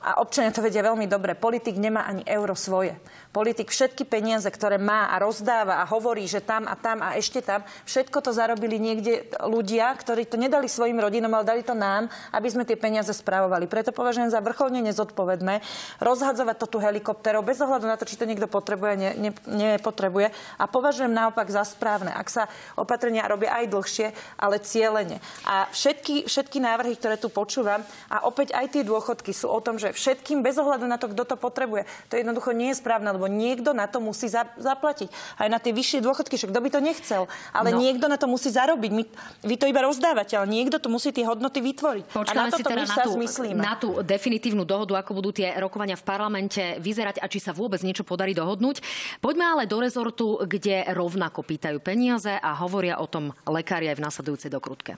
a občania to vedia veľmi dobre, politik nemá ani euro svoje politik všetky peniaze, ktoré má a rozdáva a hovorí, že tam a tam a ešte tam, všetko to zarobili niekde ľudia, ktorí to nedali svojim rodinom, ale dali to nám, aby sme tie peniaze správovali. Preto považujem za vrcholne nezodpovedné rozhadzovať to tu helikopterov bez ohľadu na to, či to niekto potrebuje, ne, ne, nepotrebuje. A považujem naopak za správne, ak sa opatrenia robia aj dlhšie, ale cieľene. A všetky, všetky návrhy, ktoré tu počúvam, a opäť aj tie dôchodky sú o tom, že všetkým bez ohľadu na to, kto to potrebuje, to jednoducho nie je správne, lebo niekto na to musí za, zaplatiť. Aj na tie vyššie dôchodky, však kto by to nechcel. Ale no. niekto na to musí zarobiť. My, vy to iba rozdávate, ale niekto to musí tie hodnoty vytvoriť. Počkáme a na si teda na tú, na tú definitívnu dohodu, ako budú tie rokovania v parlamente vyzerať a či sa vôbec niečo podarí dohodnúť. Poďme ale do rezortu, kde rovnako pýtajú peniaze a hovoria o tom lekári aj v nasledujúcej dokrutke.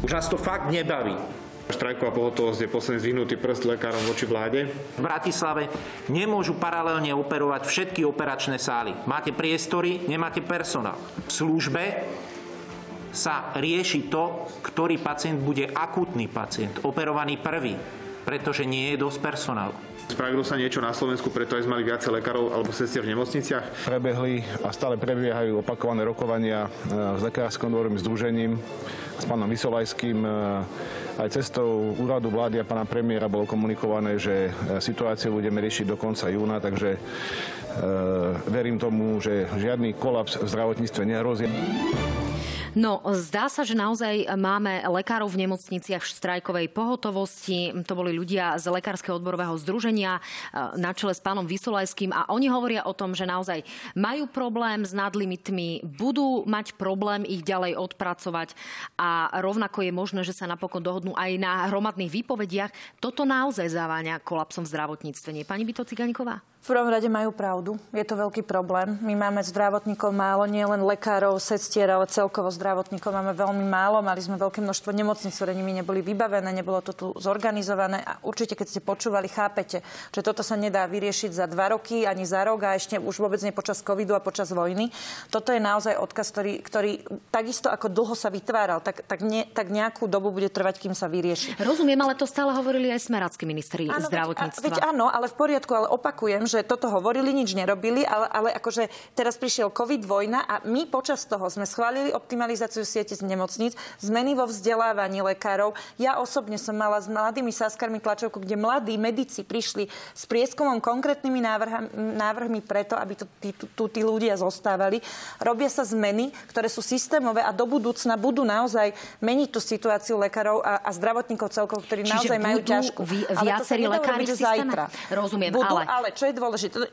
Už nás to fakt nebaví. Štrajková pohotovosť je posledný zvihnutý prst lekárom voči vláde. V Bratislave nemôžu paralelne operovať všetky operačné sály. Máte priestory, nemáte personál. V službe sa rieši to, ktorý pacient bude akútny pacient, operovaný prvý, pretože nie je dosť personálu. Spravilo sa niečo na Slovensku, preto aj sme mali viacej lekárov alebo sestier v nemocniciach? Prebehli a stále prebiehajú opakované rokovania e, s Lekárskym odborovým združením, s pánom Vysolajským. E, aj cestou úradu vlády a pána premiéra bolo komunikované, že e, situáciu budeme riešiť do konca júna, takže verím tomu, že žiadny kolaps v zdravotníctve nehrozí. No, zdá sa, že naozaj máme lekárov v nemocniciach v štrajkovej pohotovosti. To boli ľudia z Lekárskeho odborového združenia eh, na čele s pánom Vysolajským a oni hovoria o tom, že naozaj majú problém s nadlimitmi, budú mať problém ich ďalej odpracovať a rovnako je možné, že sa napokon dohodnú aj na hromadných výpovediach. Toto naozaj zaváňa kolapsom v zdravotníctve. Nie, pani Bito Ciganíková? V prvom rade majú pravdu. Je to veľký problém. My máme zdravotníkov málo, nie len lekárov, sestier, ale celkovo zdravotníkov máme veľmi málo. Mali sme veľké množstvo nemocníc, ktoré nimi neboli vybavené, nebolo to tu zorganizované. A určite, keď ste počúvali, chápete, že toto sa nedá vyriešiť za dva roky, ani za rok a ešte už vôbec nie počas covidu a počas vojny. Toto je naozaj odkaz, ktorý, ktorý takisto ako dlho sa vytváral, tak, tak, nie, tak nejakú dobu bude trvať, kým sa vyrieši. Rozumiem, ale to stále hovorili aj smerácky ministri zdravotníctva. Veď, veď áno, ale v poriadku, ale opakujem, že toto hovorili, nič nerobili, ale, ale akože teraz prišiel COVID, vojna a my počas toho sme schválili optimalizáciu siete z nemocníc, zmeny vo vzdelávaní lekárov. Ja osobne som mala s mladými sáskarmi tlačovku, kde mladí medici prišli s prieskumom konkrétnymi návrhami, návrhmi preto, aby tu tí, tu tí ľudia zostávali. Robia sa zmeny, ktoré sú systémové a do budúcna budú naozaj meniť tú situáciu lekárov a, a zdravotníkov celkovo, ktorí Čiže naozaj majú ťažkú. Vi, viacerí lekári v zajtra. Rozumiem, budú, ale... ale čo je dôležité,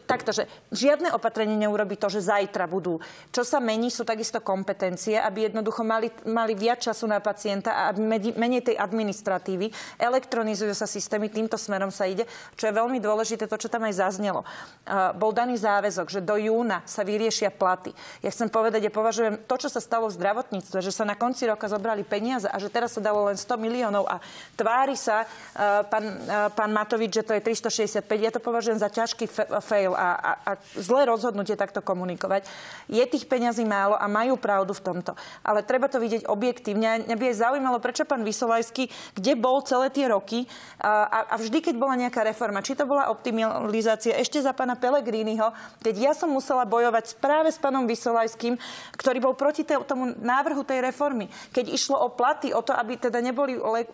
takto, že žiadne opatrenie neurobi to, že zajtra budú. Čo sa mení, sú takisto kompetencie, aby jednoducho mali, mali viac času na pacienta a aby menej tej administratívy. Elektronizujú sa systémy, týmto smerom sa ide. Čo je veľmi dôležité, to, čo tam aj zaznelo. Uh, bol daný záväzok, že do júna sa vyriešia platy. Ja chcem povedať, ja považujem to, čo sa stalo v zdravotníctve, že sa na konci roka zobrali peniaze a že teraz sa dalo len 100 miliónov a tvári sa uh, pán, uh, pán Matovič, že to je 365. Ja to považujem za ťažký fail a, a, a zlé rozhodnutie takto komunikovať. Je tých peňazí málo a majú pravdu v tomto. Ale treba to vidieť objektívne. Mňa by aj zaujímalo, prečo pán Vysolajský, kde bol celé tie roky a, a vždy, keď bola nejaká reforma, či to bola optimalizácia ešte za pána Pelegriniho, keď ja som musela bojovať práve s pánom Vysolajským, ktorý bol proti tomu návrhu tej reformy. Keď išlo o platy, o to, aby teda neboli le,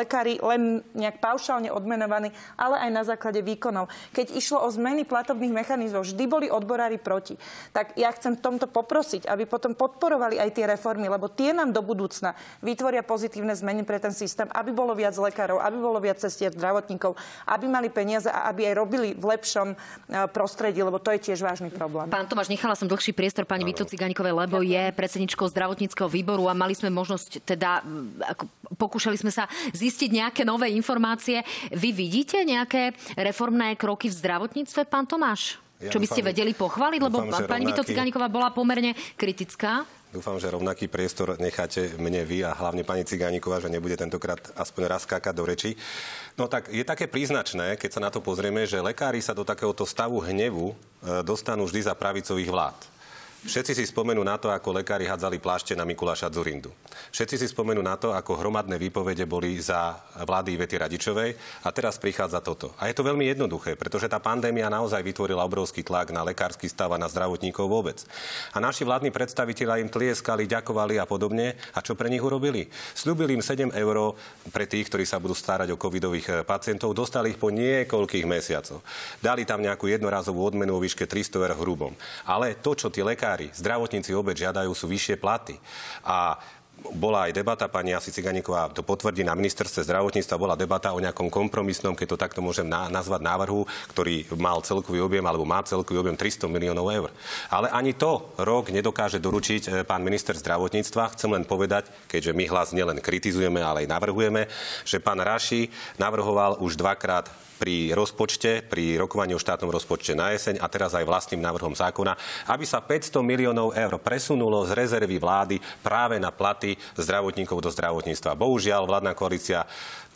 lekári len nejak paušálne odmenovaní, ale aj na základe výkonov. Keď išlo o zmeny platobných mechanizmov, vždy boli odborári proti. Tak ja chcem tomto poprosiť, aby potom podporovali aj tie reformy, lebo tie nám do budúcna vytvoria pozitívne zmeny pre ten systém, aby bolo viac lekárov, aby bolo viac cestier zdravotníkov, aby mali peniaze a aby aj robili v lepšom e, prostredí, lebo to je tiež vážny problém. Pán Tomáš, nechala som dlhší priestor pani Vito Ciganíkovej, lebo je predsedničkou zdravotníckého výboru a mali sme možnosť teda, ako, pokúšali sme sa zistiť nejaké nové informácie. Vy vidíte nejaké reformné kroky v zdravotníctve, pán Tomáš? Ja čo by ste vedeli pochváliť? Lebo dúfam, pani Vito Ciganíková bola pomerne kritická. Dúfam, že rovnaký priestor necháte mne vy a hlavne pani Cigániková, že nebude tentokrát aspoň raz skákať do reči. No tak je také príznačné, keď sa na to pozrieme, že lekári sa do takéhoto stavu hnevu e, dostanú vždy za pravicových vlád. Všetci si spomenú na to, ako lekári hádzali plášte na Mikuláša Zurindu. Všetci si spomenú na to, ako hromadné výpovede boli za vlády Vety Radičovej a teraz prichádza toto. A je to veľmi jednoduché, pretože tá pandémia naozaj vytvorila obrovský tlak na lekársky stav a na zdravotníkov vôbec. A naši vládni predstaviteľa im tlieskali, ďakovali a podobne. A čo pre nich urobili? Sľúbili im 7 eur pre tých, ktorí sa budú starať o covidových eh, pacientov. Dostali ich po niekoľkých mesiacoch. Dali tam nejakú jednorazovú odmenu o výške 300 eur hrubom. Ale to, čo tí lekári lekári, zdravotníci obec žiadajú sú vyššie platy. A bola aj debata, pani Asi Ciganíková to potvrdí na ministerstve zdravotníctva, bola debata o nejakom kompromisnom, keď to takto môžem na, nazvať návrhu, ktorý mal celkový objem alebo má celkový objem 300 miliónov eur. Ale ani to rok nedokáže doručiť e, pán minister zdravotníctva. Chcem len povedať, keďže my hlas nielen kritizujeme, ale aj navrhujeme, že pán Raši navrhoval už dvakrát pri rozpočte, pri rokovaní o štátnom rozpočte na jeseň a teraz aj vlastným návrhom zákona, aby sa 500 miliónov eur presunulo z rezervy vlády práve na platy zdravotníkov do zdravotníctva. Bohužiaľ, vládna koalícia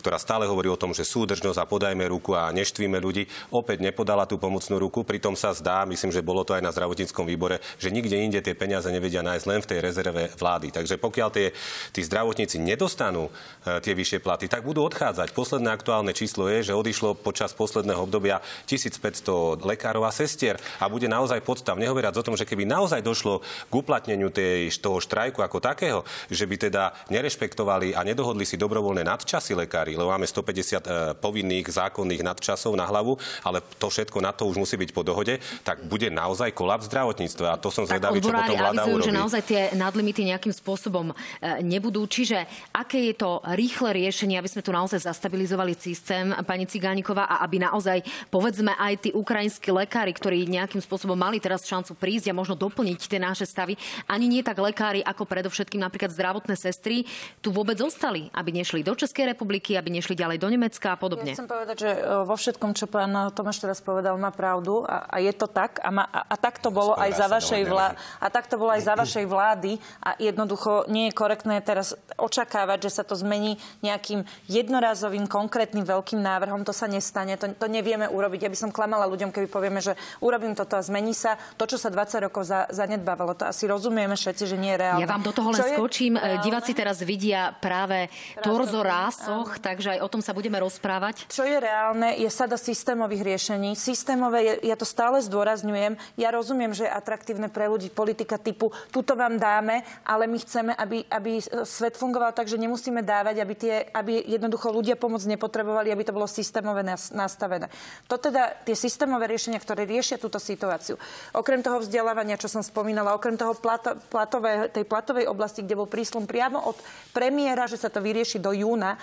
ktorá stále hovorí o tom, že súdržnosť a podajme ruku a neštvíme ľudí, opäť nepodala tú pomocnú ruku. Pritom sa zdá, myslím, že bolo to aj na zdravotníckom výbore, že nikde inde tie peniaze nevedia nájsť len v tej rezerve vlády. Takže pokiaľ tie, tí zdravotníci nedostanú e, tie vyššie platy, tak budú odchádzať. Posledné aktuálne číslo je, že odišlo počas posledného obdobia 1500 lekárov a sestier a bude naozaj podstav. Nehovoriac o tom, že keby naozaj došlo k uplatneniu tej, toho štrajku ako takého, že by teda nerešpektovali a nedohodli si dobrovoľné nadčasy lekári, lebo máme 150 e, povinných zákonných nadčasov na hlavu, ale to všetko na to už musí byť po dohode, tak bude naozaj kolaps zdravotníctva. A to som zvedavý, čo potom vláda avizujú, urobí. že naozaj tie nadlimity nejakým spôsobom e, nebudú. Čiže aké je to rýchle riešenie, aby sme tu naozaj zastabilizovali systém, pani Cigániková, a aby naozaj, povedzme, aj tí ukrajinskí lekári, ktorí nejakým spôsobom mali teraz šancu prísť a možno doplniť tie naše stavy, ani nie tak lekári, ako predovšetkým napríklad zdravotné sestry, tu vôbec zostali, aby nešli do Českej republiky, aby nešli ďalej do Nemecka a podobne. Ja chcem povedať, že e, vo všetkom, čo pán Tomáš teraz povedal, má pravdu a, a je to tak a, ma, a, a tak to bolo aj za vašej vlády. A tak to bolo aj za vašej vlády a jednoducho nie je korektné teraz očakávať, že sa to zmení nejakým jednorazovým, konkrétnym veľkým návrhom. To sa nestane, to, to nevieme urobiť. Ja by som klamala ľuďom, keby povieme, že urobím toto a zmení sa. To, čo sa 20 rokov za, zanedbávalo, to asi rozumieme všetci, že nie je reálne. Ja vám do toho len skočím. Reálne? Diváci teraz vidia práve torzo rásoch, takže aj o tom sa budeme rozprávať. Čo je reálne, je sada systémových riešení. Systémové, ja to stále zdôrazňujem. Ja rozumiem, že je atraktívne pre ľudí politika typu tuto vám dáme, ale my chceme, aby, aby svet fungoval tak, že nemusíme dávať, aby, tie, aby jednoducho ľudia pomoc nepotrebovali, aby to bolo systémové nastavené. To teda tie systémové riešenia, ktoré riešia túto situáciu. Okrem toho vzdelávania, čo som spomínala, okrem toho plato, platové, tej platovej oblasti, kde bol príslum priamo od premiéra, že sa to vyrieši do júna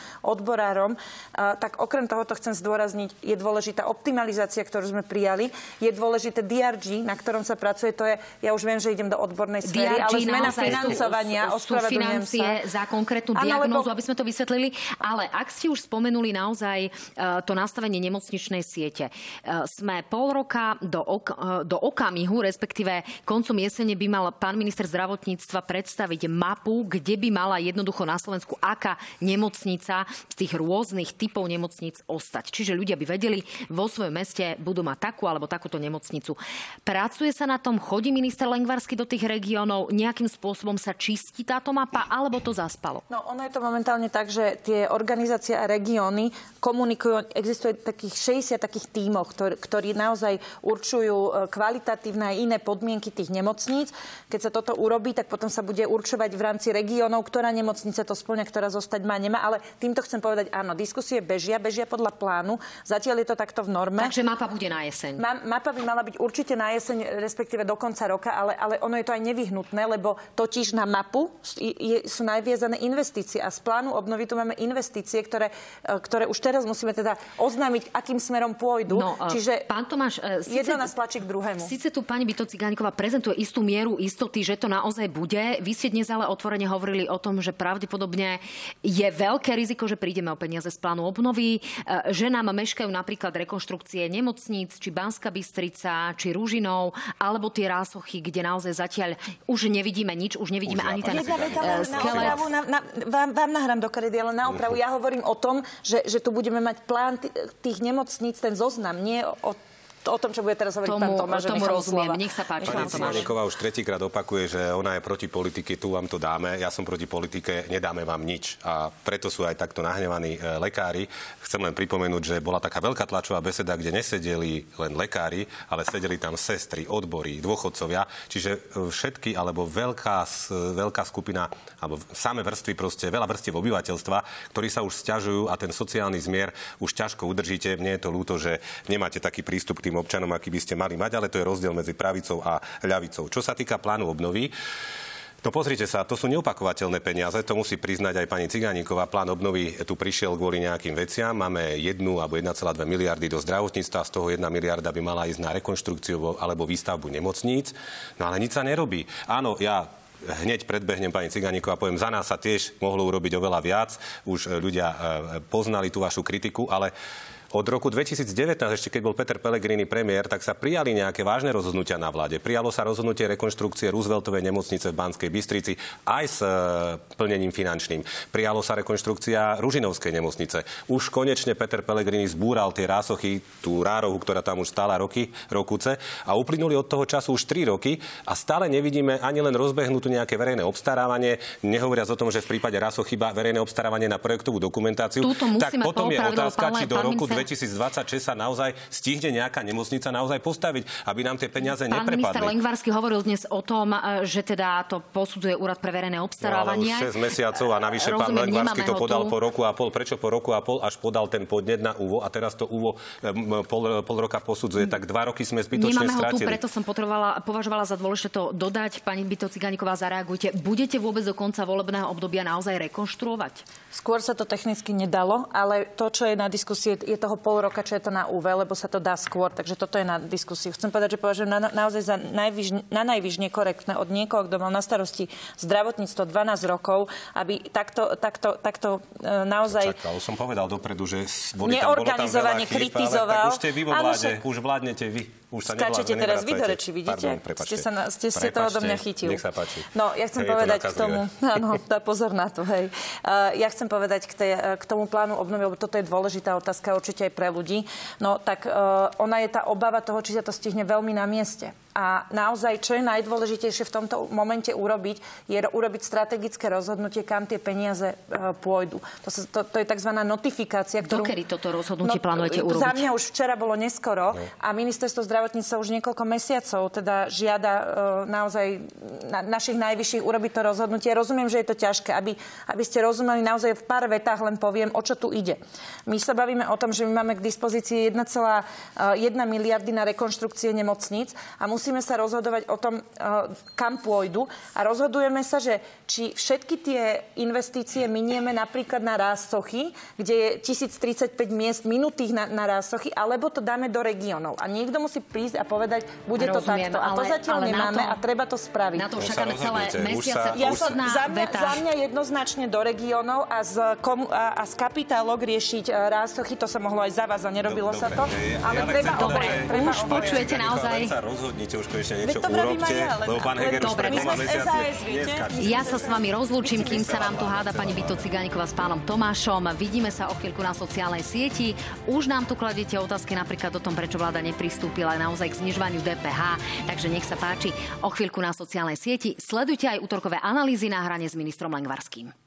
odborárom, tak okrem toho to chcem zdôrazniť, je dôležitá optimalizácia, ktorú sme prijali, je dôležité DRG, na ktorom sa pracuje, to je, ja už viem, že idem do odbornej sféry, DRG ale zmena financovania, sú, sú financie sa. za konkrétnu diagnózu, lebo... aby sme to vysvetlili. Ale ak ste už spomenuli naozaj uh, to nastavenie nemocničnej siete, uh, sme pol roka do, ok- uh, do okamihu, respektíve koncom jesene by mal pán minister zdravotníctva predstaviť mapu, kde by mala jednoducho na Slovensku aká nemocnica z tých rôznych typov nemocníc ostať. Čiže ľudia by vedeli, vo svojom meste budú mať takú alebo takúto nemocnicu. Pracuje sa na tom, chodí minister Lengvarsky do tých regiónov, nejakým spôsobom sa čistí táto mapa, alebo to zaspalo? No, ono je to momentálne tak, že tie organizácie a regióny komunikujú, existuje takých 60 takých tímov, ktorí, ktorí naozaj určujú e, kvalitatívne aj iné podmienky tých nemocníc. Keď sa toto urobí, tak potom sa bude určovať v rámci regiónov, ktorá nemocnica to splňa, ktorá zostať má, nemá. Ale týmto chcem povedať, áno, diskusie bežia, bežia podľa plánu. Zatiaľ je to takto v norme. Takže mapa bude na jeseň. Ma, mapa by mala byť určite na jeseň, respektíve do konca roka, ale, ale ono je to aj nevyhnutné, lebo totiž na mapu je, sú najviezané investície a z plánu obnovy tu máme investície, ktoré, e, ktoré už teraz musíme teda oznámiť, akým smerom pôjdu. No, e, Čiže pán Tomáš, uh, jedno nás tlačí k druhému. Sice tu pani Bito Cigániková prezentuje istú mieru istoty, že to naozaj bude. Vy ste dnes ale otvorene hovorili o tom, že pravdepodobne je veľké riziko, že prídeme o peniaze z plánu obnovy, že nám meškajú napríklad rekonštrukcie nemocníc, či Banska Bystrica, či Rúžinov, alebo tie rásochy, kde naozaj zatiaľ už nevidíme nič, už nevidíme už ani ten uh, skelet. Na, na, vám, vám nahrám do karedy, ale na opravu. Ja hovorím o tom, že, že tu budeme mať plán tých nemocníc, ten zoznam, nie o o tom, čo bude teraz hovoriť tomu, pán Tomáš. Tomu rozumiem. Slova. Nech sa páči. Pani Cimaníková už tretíkrát opakuje, že ona je proti politike, tu vám to dáme. Ja som proti politike, nedáme vám nič. A preto sú aj takto nahnevaní e, lekári. Chcem len pripomenúť, že bola taká veľká tlačová beseda, kde nesedeli len lekári, ale sedeli tam sestry, odbory, dôchodcovia. Čiže e, všetky, alebo veľká, veľká skupina, alebo samé vrstvy, proste veľa vrstiev obyvateľstva, ktorí sa už stiažujú a ten sociálny zmier už ťažko udržíte. Mne je to ľúto, že nemáte taký prístup k tým občanom, aký by ste mali mať, ale to je rozdiel medzi pravicou a ľavicou. Čo sa týka plánu obnovy, No pozrite sa, to sú neopakovateľné peniaze, to musí priznať aj pani Ciganíková. Plán obnovy tu prišiel kvôli nejakým veciam. Máme 1 alebo 1,2 miliardy do zdravotníctva, z toho 1 miliarda by mala ísť na rekonštrukciu alebo výstavbu nemocníc. No ale nič sa nerobí. Áno, ja hneď predbehnem pani Ciganíková a poviem, za nás sa tiež mohlo urobiť oveľa viac. Už ľudia e, poznali tú vašu kritiku, ale od roku 2019, ešte keď bol Peter Pellegrini premiér, tak sa prijali nejaké vážne rozhodnutia na vláde. Prijalo sa rozhodnutie rekonštrukcie Rooseveltovej nemocnice v Banskej Bystrici aj s e, plnením finančným. Prijalo sa rekonštrukcia Ružinovskej nemocnice. Už konečne Peter Pellegrini zbúral tie rásochy, tú rárohu, ktorá tam už stála roky, rokuce a uplynuli od toho času už 3 roky a stále nevidíme ani len rozbehnutú nejaké verejné obstarávanie, nehovoriac o tom, že v prípade rásoch chyba verejné obstarávanie na projektovú dokumentáciu. tak potom je otázka, či do roku 2026 sa naozaj stihne nejaká nemocnica naozaj postaviť, aby nám tie peniaze Pán neprepadli. minister Lengvarsky hovoril dnes o tom, e, že teda to posudzuje úrad pre verejné obstarávanie. No, ale už 6 mesiacov a navyše Rozumiem, pán Lengvarsky to podal tu. po roku a pol. Prečo po roku a pol až podal ten podnet na úvo a teraz to úvo pol, pol roka posudzuje. Tak dva roky sme zbytočne Nemáme stratili. ho tu, preto som považovala za dôležité to dodať. Pani Byto Ciganíková, zareagujte. Budete vôbec do konca volebného obdobia naozaj rekonštruovať? Skôr sa to technicky nedalo, ale to, čo je na diskusie, je toho toho pol roka, čo je to na UV, lebo sa to dá skôr, takže toto je na diskusiu. Chcem povedať, že považujem na, naozaj za najvyš, na najvyš nekorektné od niekoho, kto mal na starosti zdravotníctvo 12 rokov, aby takto, takto, takto e, naozaj... Čakal, som povedal dopredu, že boli tam, bolo tam veľa chýb, kritizoval. tak už ste vy vo vláde, už vládnete vy. Už sa Skáčete teraz vy do reči, vidíte? Pardon, ste sa na, ste, ste toho do mňa chytil. Nech sa páči. No, ja chcem hej, povedať k tomu, áno, tá pozor na to, hej. Uh, ja chcem povedať k, tej, k tomu plánu obnovy, lebo toto je dôležitá otázka určite aj pre ľudí. No, tak uh, ona je tá obava toho, či sa to stihne veľmi na mieste. A naozaj, čo je najdôležitejšie v tomto momente urobiť, je urobiť strategické rozhodnutie, kam tie peniaze uh, pôjdu. To, sa, to, to je tzv. notifikácia, ktorú... Dokedy toto rozhodnutie no, plánujete urobiť? Za mňa už včera bolo neskoro no. a ministerstvo zdravotníctva už niekoľko mesiacov teda žiada uh, naozaj na, našich najvyšších urobiť to rozhodnutie. Rozumiem, že je to ťažké, aby, aby ste rozumeli naozaj v pár vetách len poviem, o čo tu ide. My sa bavíme o tom, že my máme k dispozícii 1,1 miliardy na rekonštrukcie nemocníc a musí musíme sa rozhodovať o tom, eh, kam pôjdu. A rozhodujeme sa, že či všetky tie investície minieme napríklad na rásochy, kde je 1035 miest minutých na, na rásochy, alebo to dáme do regiónov. A niekto musí prísť a povedať, bude Rozumiem, to takto. A to zatiaľ nemáme to, a treba to spraviť. Na to čakáme celé mesiace. Ja sa, za, mňa, za mňa jednoznačne do regiónov a z, a, a z kapitálok riešiť eh, rásochy, to sa mohlo aj za vás a nerobilo Dobre, sa to. Ale treba dobre, už počujete naozaj. Rozhodnite už konečne niečo urobte, ja, lebo pán Heger už pred dvoma Ja sa s vami rozlúčim, kým sa vám tu háda pani Vito Cigániková s pánom Tomášom. Vidíme sa o chvíľku na sociálnej sieti. Už nám tu kladete otázky napríklad o tom, prečo vláda nepristúpila naozaj k znižovaniu DPH. Takže nech sa páči o chvíľku na sociálnej sieti. Sledujte aj útorkové analýzy na hrane s ministrom Lengvarským.